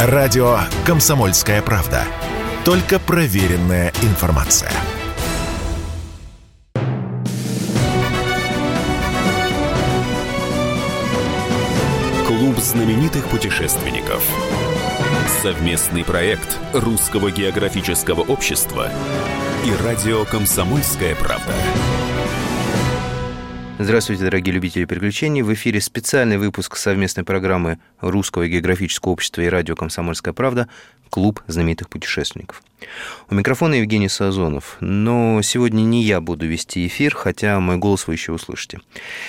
Радио «Комсомольская правда». Только проверенная информация. Клуб знаменитых путешественников. Совместный проект Русского географического общества и радио «Комсомольская правда». Здравствуйте, дорогие любители приключений. В эфире специальный выпуск совместной программы Русского географического общества и радио «Комсомольская правда» «Клуб знаменитых путешественников». У микрофона Евгений Сазонов. Но сегодня не я буду вести эфир, хотя мой голос вы еще услышите.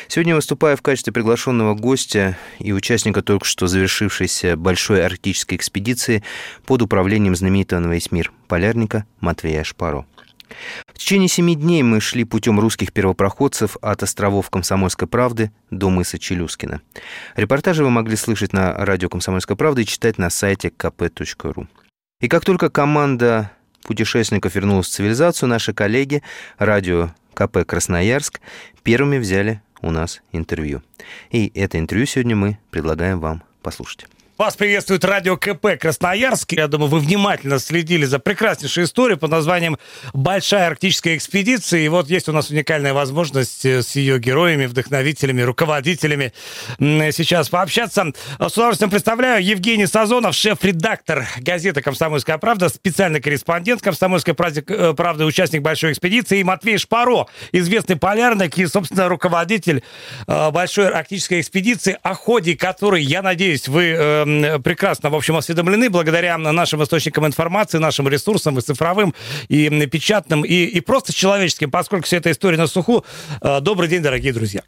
Сегодня выступаю в качестве приглашенного гостя и участника только что завершившейся большой арктической экспедиции под управлением знаменитого на весь мир полярника Матвея Шпаро. В течение семи дней мы шли путем русских первопроходцев от островов Комсомольской правды до мыса Челюскина. Репортажи вы могли слышать на радио Комсомольская правда и читать на сайте kp.ru. И как только команда путешественников вернулась в цивилизацию, наши коллеги радио КП «Красноярск» первыми взяли у нас интервью. И это интервью сегодня мы предлагаем вам послушать. Вас приветствует радио КП Красноярск. Я думаю, вы внимательно следили за прекраснейшей историей под названием «Большая арктическая экспедиция». И вот есть у нас уникальная возможность э, с ее героями, вдохновителями, руководителями сейчас пообщаться. С удовольствием представляю Евгений Сазонов, шеф-редактор газеты «Комсомольская правда», специальный корреспондент «Комсомольской э, правды», участник большой экспедиции, и Матвей Шпаро, известный полярник и, собственно, руководитель э, большой арктической экспедиции, о ходе которой, я надеюсь, вы прекрасно, в общем, осведомлены благодаря нашим источникам информации, нашим ресурсам и цифровым, и печатным, и, и просто человеческим, поскольку вся эта история на суху. Э, добрый день, дорогие друзья.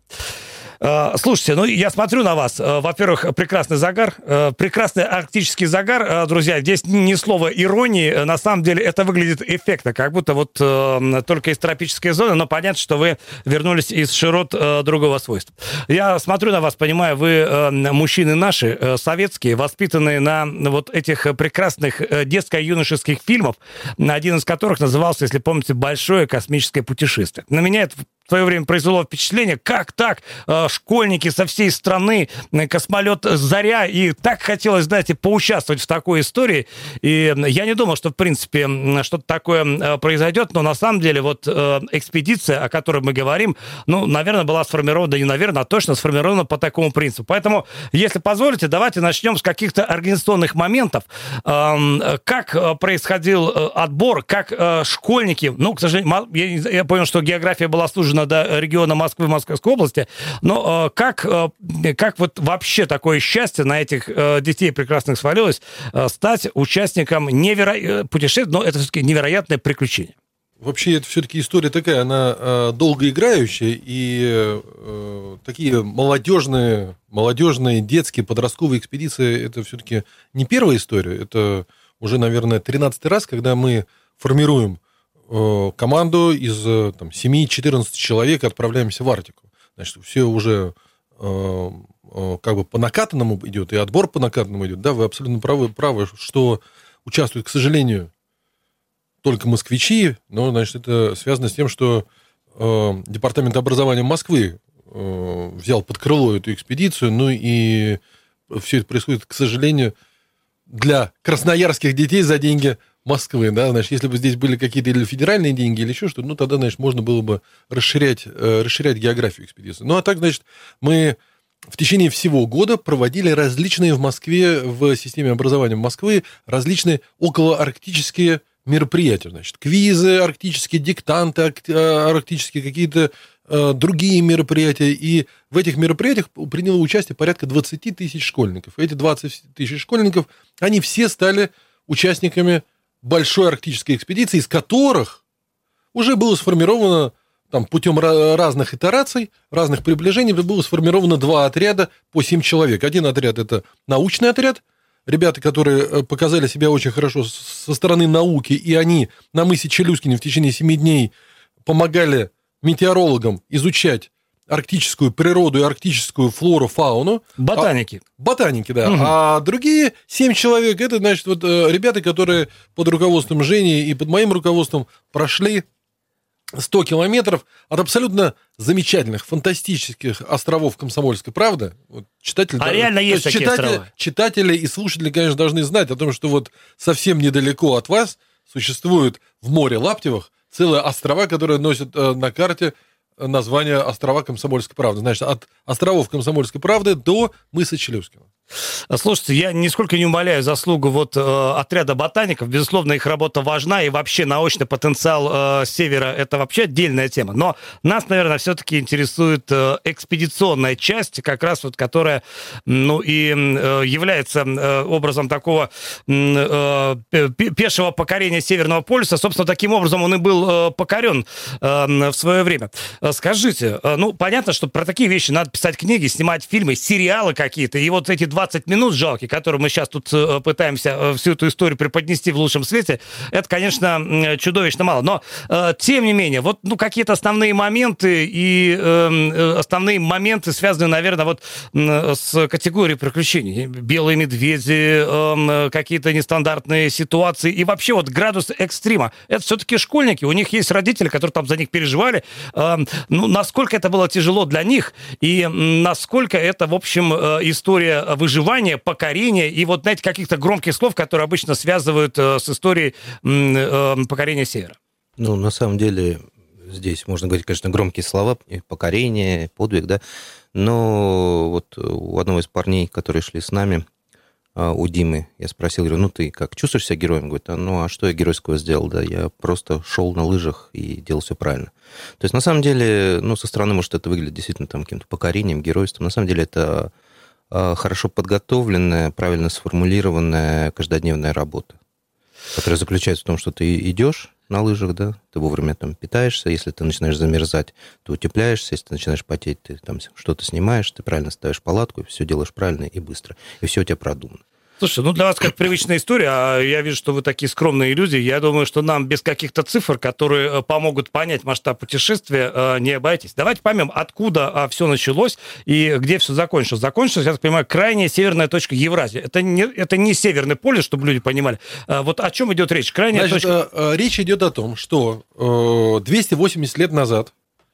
Э, слушайте, ну я смотрю на вас. Э, во-первых, прекрасный загар, э, прекрасный арктический загар, друзья. Здесь ни слова иронии. На самом деле это выглядит эффектно, как будто вот только из тропической зоны, но понятно, что вы вернулись из широт другого свойства. Я смотрю на вас, понимаю, вы мужчины наши, советские, воспитанные на вот этих прекрасных детско-юношеских фильмов, один из которых назывался, если помните, «Большое космическое путешествие». На меня это свое время произвело впечатление, как так, э, школьники со всей страны, э, космолет «Заря», и так хотелось, знаете, поучаствовать в такой истории. И я не думал, что, в принципе, что-то такое э, произойдет, но на самом деле вот экспедиция, о которой мы говорим, ну, наверное, была сформирована, не наверное, а точно сформирована по такому принципу. Поэтому, если позволите, давайте начнем с каких-то организационных моментов. Как происходил отбор, как школьники, ну, к сожалению, я понял, что география была сужена до региона Москвы, Московской области. Но э, как, э, как вот вообще такое счастье на этих э, детей прекрасных свалилось стать участником неверо... путешествия, но это все-таки невероятное приключение? Вообще, это все-таки история такая, она долгоиграющая, и э, такие молодежные, молодежные, детские, подростковые экспедиции, это все-таки не первая история, это уже, наверное, 13 раз, когда мы формируем команду из э, там, 7-14 человек отправляемся в Арктику. Значит, все уже э, как бы по накатанному идет, и отбор по накатанному идет. Да, вы абсолютно правы, правы, что участвуют, к сожалению, только москвичи, но, значит, это связано с тем, что Департамент образования Москвы взял под крыло эту экспедицию, ну и все это происходит, к сожалению, для красноярских детей за деньги Москвы, да, значит, если бы здесь были какие-то или федеральные деньги, или еще что-то, ну, тогда, значит, можно было бы расширять, э, расширять географию экспедиции. Ну, а так, значит, мы в течение всего года проводили различные в Москве, в системе образования Москвы, различные околоарктические мероприятия. Значит, квизы арктические, диктанты э, арктические, какие-то э, другие мероприятия. И в этих мероприятиях приняло участие порядка 20 тысяч школьников. Эти 20 тысяч школьников, они все стали участниками большой арктической экспедиции, из которых уже было сформировано там, путем разных итераций, разных приближений, было сформировано два отряда по семь человек. Один отряд – это научный отряд, ребята, которые э, показали себя очень хорошо со стороны науки, и они на мысе Челюскине в течение семи дней помогали метеорологам изучать арктическую природу и арктическую флору, фауну. Ботаники. А, ботаники, да. Угу. А другие семь человек, это, значит, вот э, ребята, которые под руководством Жени и под моим руководством прошли 100 километров от абсолютно замечательных, фантастических островов Комсомольской правды. Вот читатели, а реально есть такие читатели, острова? читатели и слушатели, конечно, должны знать о том, что вот совсем недалеко от вас существует в море Лаптевых целые острова, которые носят э, на карте название острова Комсомольской правды. Значит, от островов Комсомольской правды до мыса Челюскина. Слушайте, я нисколько не умоляю заслугу вот э, отряда ботаников. Безусловно, их работа важна, и вообще научный потенциал э, Севера – это вообще отдельная тема. Но нас, наверное, все-таки интересует э, экспедиционная часть, как раз вот которая, ну, и э, является э, образом такого э, пешего покорения Северного полюса. Собственно, таким образом он и был э, покорен э, в свое время. Скажите, э, ну, понятно, что про такие вещи надо писать книги, снимать фильмы, сериалы какие-то, и вот эти два 20 минут жалкие, которые мы сейчас тут э, пытаемся э, всю эту историю преподнести в лучшем свете, это, конечно, чудовищно мало. Но, э, тем не менее, вот ну, какие-то основные моменты и э, основные моменты связаны, наверное, вот с категорией приключений. Белые медведи, э, какие-то нестандартные ситуации и вообще вот градус экстрима. Это все-таки школьники, у них есть родители, которые там за них переживали. Э, ну, насколько это было тяжело для них и насколько это, в общем, история выживания выживания, покорения и вот, знаете, каких-то громких слов, которые обычно связывают э, с историей э, покорения Севера. Ну, на самом деле, здесь можно говорить, конечно, громкие слова, покорение, подвиг, да, но вот у одного из парней, которые шли с нами, а, у Димы, я спросил, говорю, ну ты как, чувствуешь себя героем? Говорит, а, ну а что я геройского сделал? Да, я просто шел на лыжах и делал все правильно. То есть, на самом деле, ну, со стороны, может, это выглядит действительно там каким-то покорением, геройством. На самом деле, это Э, хорошо подготовленная, правильно сформулированная каждодневная работа, которая заключается в том, что ты идешь на лыжах, да, ты вовремя там питаешься, если ты начинаешь замерзать, ты утепляешься, если ты начинаешь потеть, ты там что-то снимаешь, ты правильно ставишь палатку, все делаешь правильно и быстро, и все у тебя продумано. Слушай, ну для вас как привычная история, а я вижу, что вы такие скромные люди. Я думаю, что нам без каких-то цифр, которые э, помогут понять масштаб путешествия, э, не обойтись. Давайте поймем, откуда а, все началось и где все закончилось. Закончилось, я так понимаю, крайняя северная точка Евразии. Это не, это не северный полюс, чтобы люди понимали. А вот о чем идет речь? Крайняя Значит, точка... Э, речь идет о том, что 280 лет назад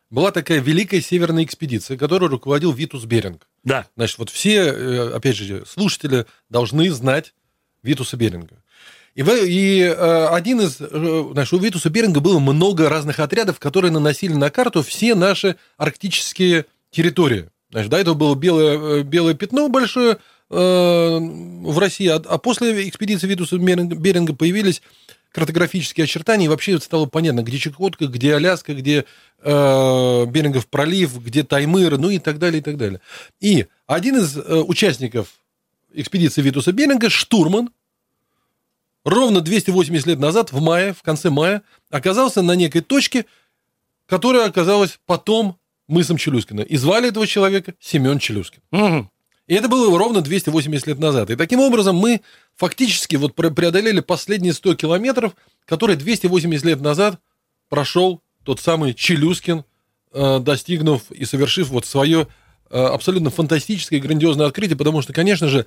была такая великая северная экспедиция, которую руководил Витус Беринг. Да. Значит, вот все, э, опять же, слушатели должны знать Витуса Беринга. И, и э, один из... Э, у Витуса Беринга было много разных отрядов, которые наносили на карту все наши арктические территории. Значит, до этого было белое, белое пятно большое э, в России, а, а после экспедиции Витуса Беринга появились картографические очертания, и вообще стало понятно, где Чукотка, где Аляска, где э, Берингов пролив, где Таймыр, ну и так далее, и так далее. И один из э, участников экспедиции Витуса Беринга, штурман, ровно 280 лет назад, в мае, в конце мая, оказался на некой точке, которая оказалась потом мысом Челюскина. И звали этого человека Семен Челюскин. Угу. И это было ровно 280 лет назад. И таким образом мы фактически вот преодолели последние 100 километров, которые 280 лет назад прошел тот самый Челюскин, э, достигнув и совершив вот свое э, абсолютно фантастическое и грандиозное открытие, потому что, конечно же,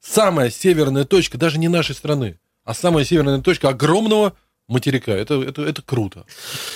самая северная точка даже не нашей страны, а самая северная точка огромного материка. Это, это, это круто.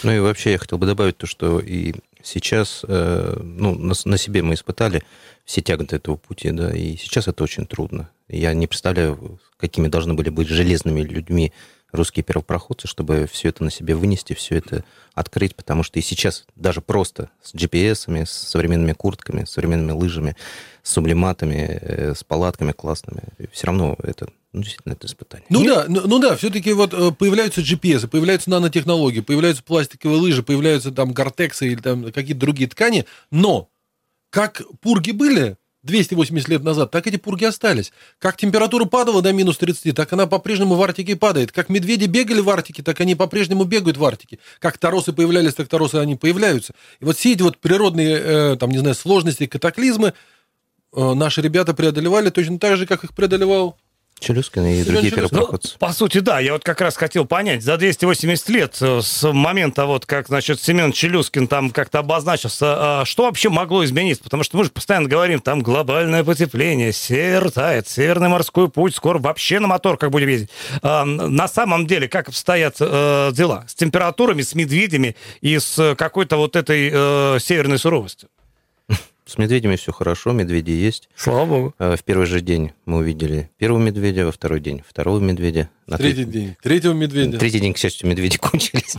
Ну и вообще я хотел бы добавить то, что и сейчас, э, ну, на, на себе мы испытали все тяготы этого пути, да, и сейчас это очень трудно. Я не представляю, какими должны были быть железными людьми русские первопроходцы, чтобы все это на себе вынести, все это открыть, потому что и сейчас даже просто с GPS, с современными куртками, с современными лыжами, с сублиматами, э, с палатками классными, все равно это ну, действительно, это испытание. Ну Нет? да, ну, ну да, все-таки вот э, появляются GPS, появляются нанотехнологии, появляются пластиковые лыжи, появляются там гортексы или там какие-то другие ткани, но как пурги были 280 лет назад, так эти пурги остались. Как температура падала до минус 30, так она по-прежнему в Арктике падает. Как медведи бегали в Арктике, так они по-прежнему бегают в Арктике. Как торосы появлялись, так торосы они появляются. И вот все эти вот природные, э, там, не знаю, сложности, катаклизмы э, наши ребята преодолевали точно так же, как их преодолевал Челюскин и Семен другие Челюскин. первопроходцы. Ну, по сути, да. Я вот как раз хотел понять. За 280 лет э, с момента, вот как, значит, Семен Челюскин там как-то обозначился, а что вообще могло измениться? Потому что мы же постоянно говорим, там глобальное потепление, север тает, северный морской путь, скоро вообще на мотор как будем ездить. А, на самом деле, как обстоят э, дела с температурами, с медведями и с какой-то вот этой э, северной суровостью? С медведями все хорошо, медведи есть. Слава богу. Э, В первый же день мы увидели первого медведя, во второй день второго медведя. На Третий день. Третьего медведя. Третий день, к счастью, медведи кончились.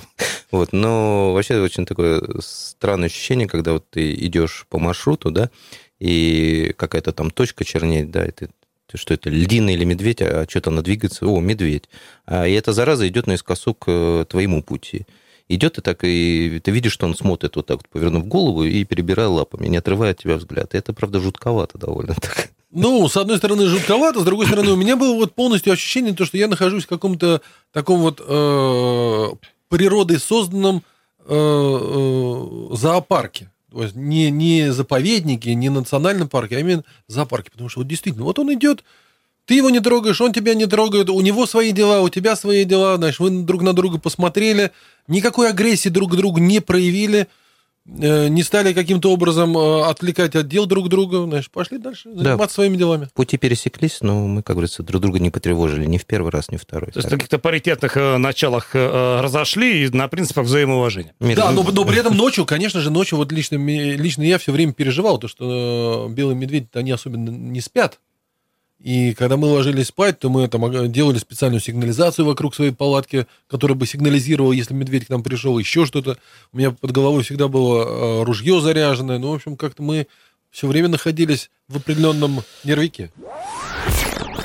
Вот, но вообще очень такое странное ощущение, когда вот ты идешь по маршруту, да, и какая-то там точка чернеет, да, и ты ты что это, льдина или медведь, а что-то она двигается, о, медведь. А, и эта зараза идет наискосок к твоему пути. Идет и так, и ты видишь, что он смотрит вот так вот, повернув голову и перебирая лапами, не отрывая от тебя взгляд. Это, правда, жутковато довольно так. Ну, с одной стороны, жутковато, с другой стороны, у меня было вот полностью ощущение, то, что я нахожусь в каком-то таком вот э, природой созданном э, э, зоопарке. То есть не, не заповедники, не национальном парке, а именно зоопарке. Потому что вот действительно, вот он идет, ты его не трогаешь, он тебя не трогает, у него свои дела, у тебя свои дела, знаешь, вы друг на друга посмотрели, никакой агрессии друг к другу не проявили, э, не стали каким-то образом э, отвлекать от дел друг друга, знаешь, пошли дальше заниматься своими делами. Пути пересеклись, но мы, как говорится, друг друга не потревожили ни в первый раз, ни в второй. То есть на каких-то паритетных э, началах разошли и на принципах взаимоуважения. Мир- Да, но, но при этом ночью, конечно же, ночью вот лично, лично я все время переживал, то, что белые медведи, они особенно не спят. И когда мы ложились спать, то мы там делали специальную сигнализацию вокруг своей палатки, которая бы сигнализировала, если медведь к нам пришел, еще что-то. У меня под головой всегда было э, ружье заряженное. Ну, в общем, как-то мы все время находились в определенном нервике.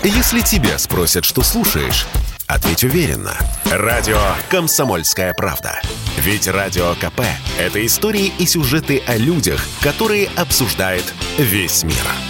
Если тебя спросят, что слушаешь, ответь уверенно. Радио «Комсомольская правда». Ведь Радио КП – это истории и сюжеты о людях, которые обсуждает весь мир.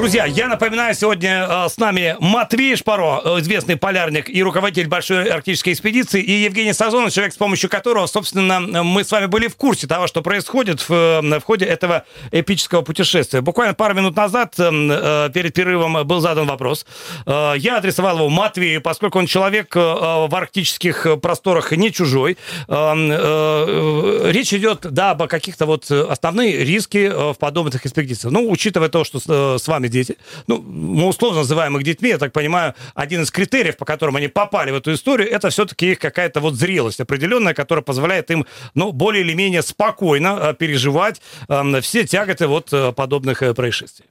Друзья, я напоминаю, сегодня э, с нами Матвей Шпаро, э, известный полярник и руководитель большой арктической экспедиции, и Евгений Сазонов, человек, с помощью которого, собственно, мы с вами были в курсе того, что происходит в, э, в ходе этого эпического путешествия. Буквально пару минут назад, перед перерывом, был задан вопрос. Я адресовал его Матвею, поскольку он человек в арктических просторах не чужой. Речь идет, да, об каких-то вот основные риски в подобных экспедициях. Ну, учитывая то, что с вами дети, ну, мы условно называем их детьми, я так понимаю, один из критериев, по которым они попали в эту историю, это все-таки их какая-то вот зрелость определенная, которая позволяет им, ну, более или менее спокойно э, переживать э, все тяготы вот э, подобных э, происшествий.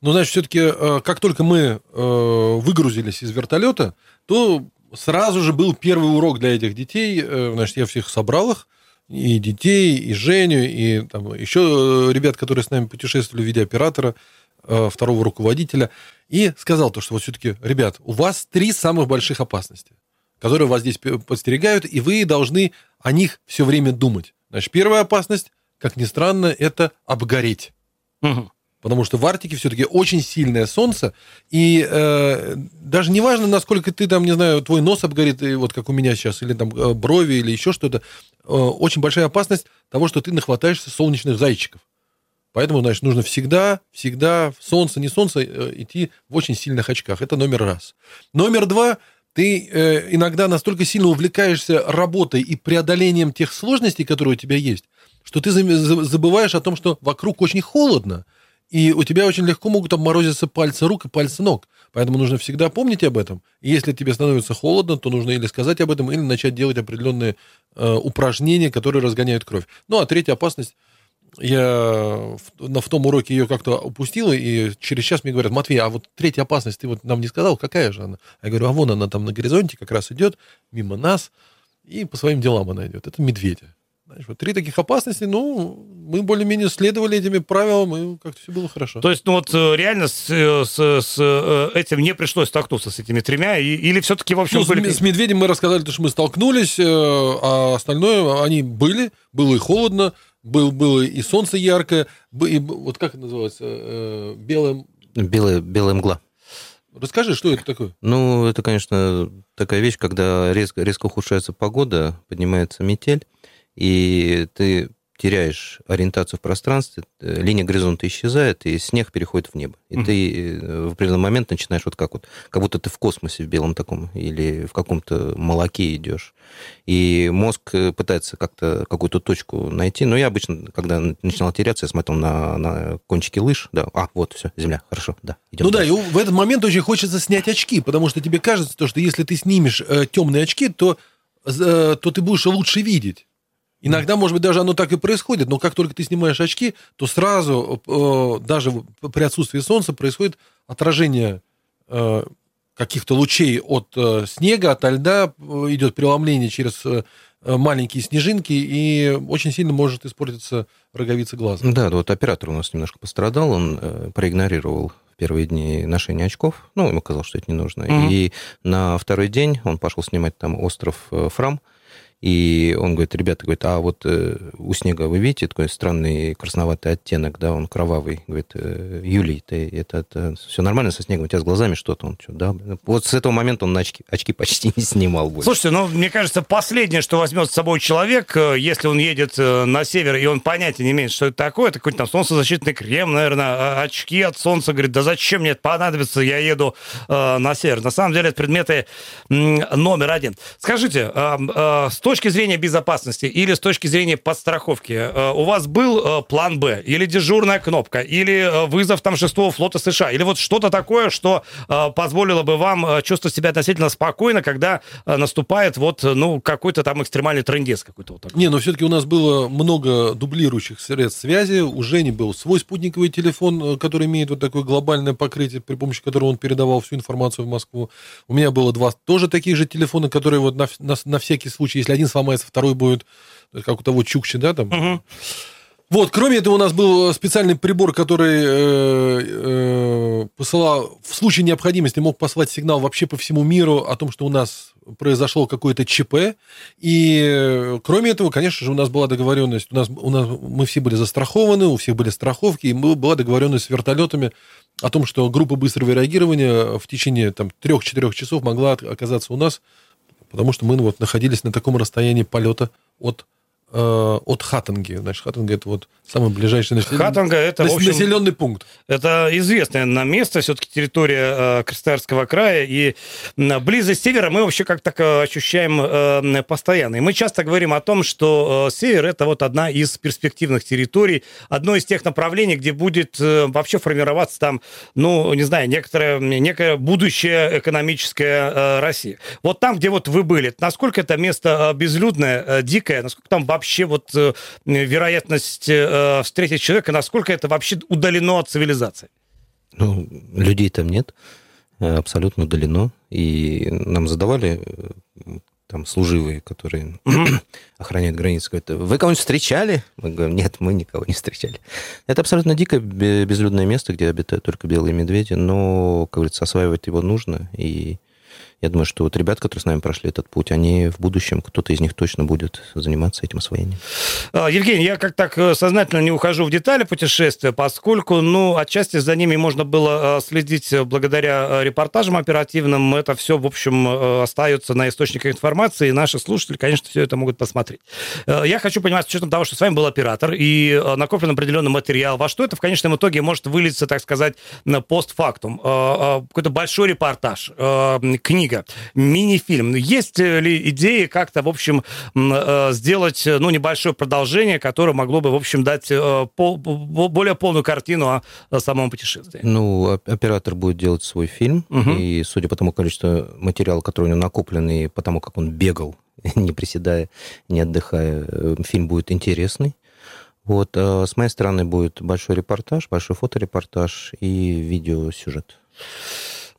Но, значит, все-таки, как только мы выгрузились из вертолета, то сразу же был первый урок для этих детей. Значит, я всех собрал их, и детей, и Женю, и там, еще ребят, которые с нами путешествовали в виде оператора, второго руководителя, и сказал то, что вот все-таки, ребят, у вас три самых больших опасности, которые вас здесь подстерегают, и вы должны о них все время думать. Значит, первая опасность, как ни странно, это обгореть. Мгм. Потому что в Арктике все-таки очень сильное солнце, и э, даже не важно, насколько ты там, не знаю, твой нос обгорит, и вот как у меня сейчас, или там э, брови, или еще что-то, э, очень большая опасность того, что ты нахватаешься солнечных зайчиков. Поэтому, значит, нужно всегда, всегда, солнце, не солнце, э, идти в очень сильных очках. Это номер раз. Номер два, ты э, иногда настолько сильно увлекаешься работой и преодолением тех сложностей, которые у тебя есть, что ты забываешь о том, что вокруг очень холодно, и у тебя очень легко могут обморозиться пальцы рук и пальцы ног. Поэтому нужно всегда помнить об этом. И если тебе становится холодно, то нужно или сказать об этом, или начать делать определенные э, упражнения, которые разгоняют кровь. Ну, а третья опасность, я в, на, в том уроке ее как-то упустил, и через час мне говорят, Матвей, а вот третья опасность ты вот нам не сказал, какая же она? Я говорю, а вон она там на горизонте как раз идет, мимо нас, и по своим делам она идет. Это медведя. Знаешь, вот три таких опасности, ну, мы более-менее следовали этими правилам, и как-то все было хорошо. То есть, ну вот э, реально с, э, с, с, э, этим не пришлось столкнуться с этими тремя, и- или все-таки, в общем, Ну, с, были... с медведем мы рассказали, то, что мы столкнулись, а остальное они были, было и холодно, был, было и солнце яркое, и, вот как это называется, э, белое... Белая, белая мгла. Расскажи, что это такое? Ну, это, конечно, такая вещь, когда резко, резко ухудшается погода, поднимается метель, и ты теряешь ориентацию в пространстве, э, линия горизонта исчезает, и снег переходит в небо. И mm-hmm. ты э, в определенный момент начинаешь вот как вот, как будто ты в космосе в белом таком, или в каком-то молоке идешь. И мозг э, пытается как-то какую-то точку найти. Но я обычно, когда начинал теряться, я смотрел на, на кончики лыж, да, а, вот, все, земля, хорошо, да. Идем ну дальше. да, и в этот момент очень хочется снять очки, потому что тебе кажется, то, что если ты снимешь э, темные очки, то, э, то ты будешь лучше видеть. Иногда, может быть, даже оно так и происходит, но как только ты снимаешь очки, то сразу, э, даже при отсутствии солнца, происходит отражение э, каких-то лучей от э, снега, от льда, идет преломление через маленькие снежинки, и очень сильно может испортиться роговица глаза. Да, вот оператор у нас немножко пострадал, он проигнорировал первые дни ношения очков. Ну, ему казалось, что это не нужно. Mm-hmm. И на второй день он пошел снимать там остров Фрам. И он говорит, ребята, говорит, а вот э, у снега вы видите такой странный красноватый оттенок, да, он кровавый. Говорит, э, Юлий, ты, это, это все нормально со снегом, у тебя с глазами что-то, он что, да? Вот с этого момента он очки, очки почти не снимал больше. Слушайте, ну, мне кажется, последнее, что возьмет с собой человек, э, если он едет э, на север, и он понятия не имеет, что это такое, это какой-то там солнцезащитный крем, наверное, а, очки от солнца, говорит, да зачем мне это понадобится, я еду э, на север. На самом деле, это предметы номер один. Скажите, э, э, точки зрения безопасности или с точки зрения подстраховки, э, у вас был э, план Б, или дежурная кнопка, или э, вызов там шестого флота США, или вот что-то такое, что позволило бы вам чувствовать себя относительно спокойно, когда наступает вот, ну, какой-то там экстремальный трендец какой-то вот такой. Не, но все-таки у нас было много дублирующих средств связи, у Жени был свой спутниковый телефон, который имеет вот такое глобальное покрытие, при помощи которого он передавал всю информацию в Москву. У меня было два тоже таких же телефона, которые вот на, на, на всякий случай, если один сломается, второй будет, как у того Чукчи, да, там. Угу. Вот, кроме этого, у нас был специальный прибор, который э, э, посылал, в случае необходимости мог послать сигнал вообще по всему миру о том, что у нас произошло какое-то ЧП. И э, кроме этого, конечно же, у нас была договоренность, у нас, у нас, мы все были застрахованы, у всех были страховки, и была договоренность с вертолетами о том, что группа быстрого реагирования в течение там, 3-4 часов могла оказаться у нас потому что мы вот находились на таком расстоянии полета от от Хаттенги. Значит, Хаттенга это вот самый ближайший населенный, Хаттенга это, общем, населенный пункт. Это известное нам место, все-таки территория э, Красноярского края, и близость севера мы вообще как так э, ощущаем э, постоянно. И мы часто говорим о том, что э, север это вот одна из перспективных территорий, одно из тех направлений, где будет э, вообще формироваться там, ну, не знаю, некоторое, некое будущее экономическое э, России. Вот там, где вот вы были, насколько это место э, безлюдное, э, дикое, насколько там вообще вот э, вероятность э, встретить человека, насколько это вообще удалено от цивилизации? Ну, людей там нет, э, абсолютно удалено. И нам задавали там служивые, которые охраняют границы, говорят, вы кого-нибудь встречали? Мы говорим, нет, мы никого не встречали. Это абсолютно дикое безлюдное место, где обитают только белые медведи, но, как говорится, осваивать его нужно, и я думаю, что вот ребят, которые с нами прошли этот путь, они в будущем, кто-то из них точно будет заниматься этим освоением. А, Евгений, я как так э, сознательно не ухожу в детали путешествия, поскольку, ну, отчасти за ними можно было э, следить благодаря э, репортажам оперативным. Это все, в общем, остается на источниках информации, и наши слушатели, конечно, все это могут посмотреть. Я хочу понимать, с учетом того, что с вами был оператор и накоплен определенный материал, во что это в конечном итоге может вылиться, так сказать, постфактум? Какой-то большой репортаж, книга, книга, мини-фильм. Есть ли идеи как-то, в общем, э, сделать, ну, небольшое продолжение, которое могло бы, в общем, дать э, пол, более полную картину о самом путешествии? Ну, оператор будет делать свой фильм, угу. и судя по тому количеству материала, который у него накоплен, и потому как он бегал, не приседая, не отдыхая, э, фильм будет интересный. Вот, с моей стороны будет большой репортаж, большой фоторепортаж и видеосюжет.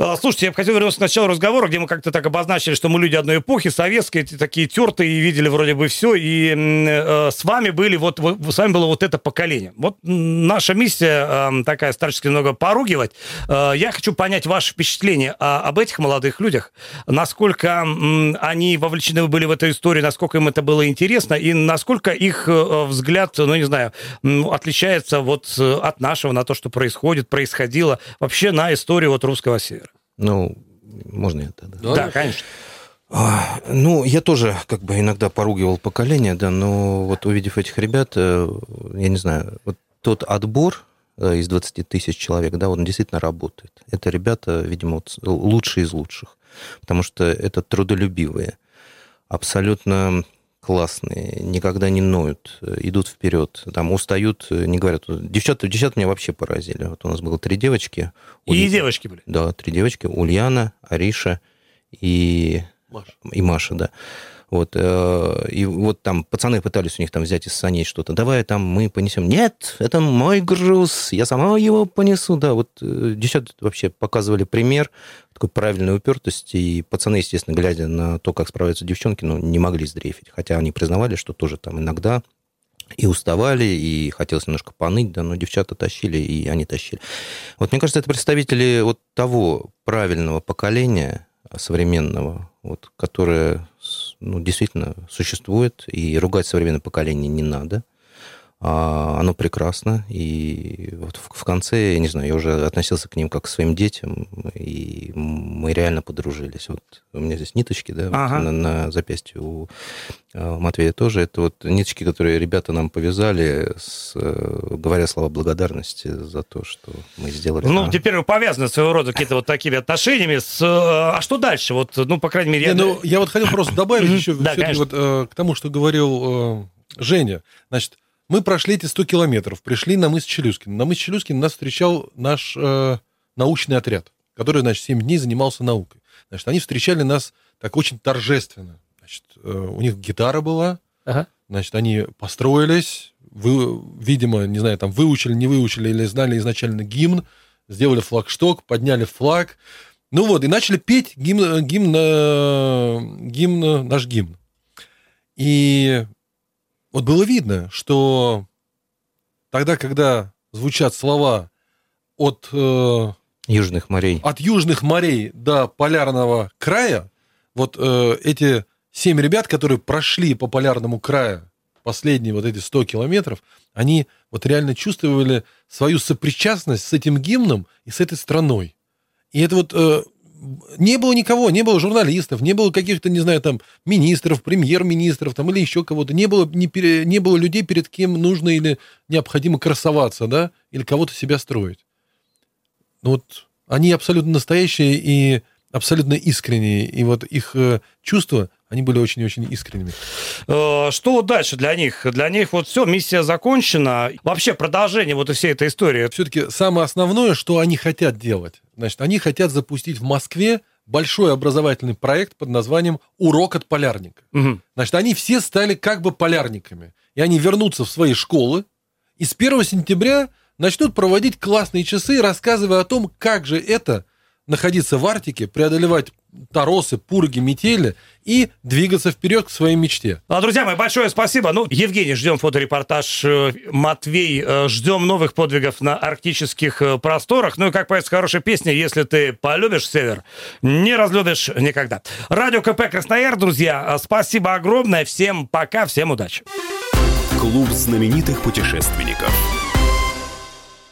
А, слушайте, я бы хотел вернуться к началу разговора, где мы как-то так обозначили, что мы люди одной эпохи, советские, такие тертые, и видели вроде бы все, и э, с вами были вот, вот, с вами было вот это поколение. Вот наша миссия э, такая старчески немного поругивать. Э, я хочу понять ваше впечатление о, об этих молодых людях, насколько э, они вовлечены были в эту историю, насколько им это было интересно, и насколько их э, взгляд, ну, не знаю, отличается вот э, от нашего на то, что происходит, происходило вообще на историю вот русского севера. Ну, можно это? Да, да, да конечно. А, ну, я тоже как бы иногда поругивал поколение, да, но вот увидев этих ребят, э, я не знаю, вот тот отбор э, из 20 тысяч человек, да, он действительно работает. Это ребята, видимо, вот лучшие из лучших, потому что это трудолюбивые, абсолютно классные, никогда не ноют, идут вперед, там устают, не говорят. Девчата, девчата меня вообще поразили. Вот у нас было три девочки. И Уль... девочки были? Да, три девочки. Ульяна, Ариша и Маша. И Маша, да. Вот, э, и вот там пацаны пытались у них там взять из саней что-то. Давай там мы понесем. Нет, это мой груз, я сама его понесу. Да, вот э, девчата вообще показывали пример такой правильной упертости. И пацаны, естественно, глядя на то, как справляются девчонки, ну, не могли сдрейфить. Хотя они признавали, что тоже там иногда и уставали, и хотелось немножко поныть, да, но девчата тащили, и они тащили. Вот мне кажется, это представители вот того правильного поколения, современного, вот, которое ну, действительно существует, и ругать современное поколение не надо. А, оно прекрасно, и вот в конце, я не знаю, я уже относился к ним как к своим детям, и мы реально подружились. Вот у меня здесь ниточки, да, ага. вот на, на запястье у а, Матвея тоже. Это вот ниточки, которые ребята нам повязали, с, э, говоря слова благодарности за то, что мы сделали. Ну, а. теперь вы повязаны своего рода какие-то вот такими отношениями. С, э, а что дальше? Вот, ну, по крайней мере... Не, я... Ну, я вот хотел просто добавить еще да, вот, э, к тому, что говорил Женя. Значит, мы прошли эти 100 километров, пришли на мыс Челюскин. На мыс Челюскин нас встречал наш э, научный отряд, который, значит, 7 дней занимался наукой. Значит, они встречали нас так очень торжественно. Значит, э, у них гитара была, ага. значит, они построились, вы, видимо, не знаю, там выучили, не выучили или знали изначально гимн, сделали флагшток, подняли флаг. Ну вот, и начали петь гимн, гимн, э, гимн, наш гимн. И вот было видно, что тогда, когда звучат слова от... Э, южных морей. От южных морей до полярного края, вот э, эти семь ребят, которые прошли по полярному краю последние вот эти 100 километров, они вот реально чувствовали свою сопричастность с этим гимном и с этой страной. И это вот э, не было никого, не было журналистов, не было каких-то, не знаю, там, министров, премьер-министров, там, или еще кого-то. Не было, не, пере, не было людей, перед кем нужно или необходимо красоваться, да, или кого-то себя строить. Ну вот они абсолютно настоящие и абсолютно искренние, и вот их э, чувства, они были очень-очень искренними. Э, что дальше для них? Для них вот все, миссия закончена. Вообще продолжение вот всей этой истории. Все-таки самое основное, что они хотят делать. Значит, они хотят запустить в Москве большой образовательный проект под названием «Урок от полярника». Угу. Значит, они все стали как бы полярниками. И они вернутся в свои школы, и с 1 сентября начнут проводить классные часы, рассказывая о том, как же это находиться в Арктике, преодолевать торосы, пурги, метели и двигаться вперед к своей мечте. Ну, а, друзья мои, большое спасибо. Ну, Евгений, ждем фоторепортаж. Э, Матвей, э, ждем новых подвигов на арктических э, просторах. Ну и как поется хорошая песня, если ты полюбишь север, не разлюбишь никогда. Радио КП Краснояр, друзья, спасибо огромное. Всем пока, всем удачи. Клуб знаменитых путешественников.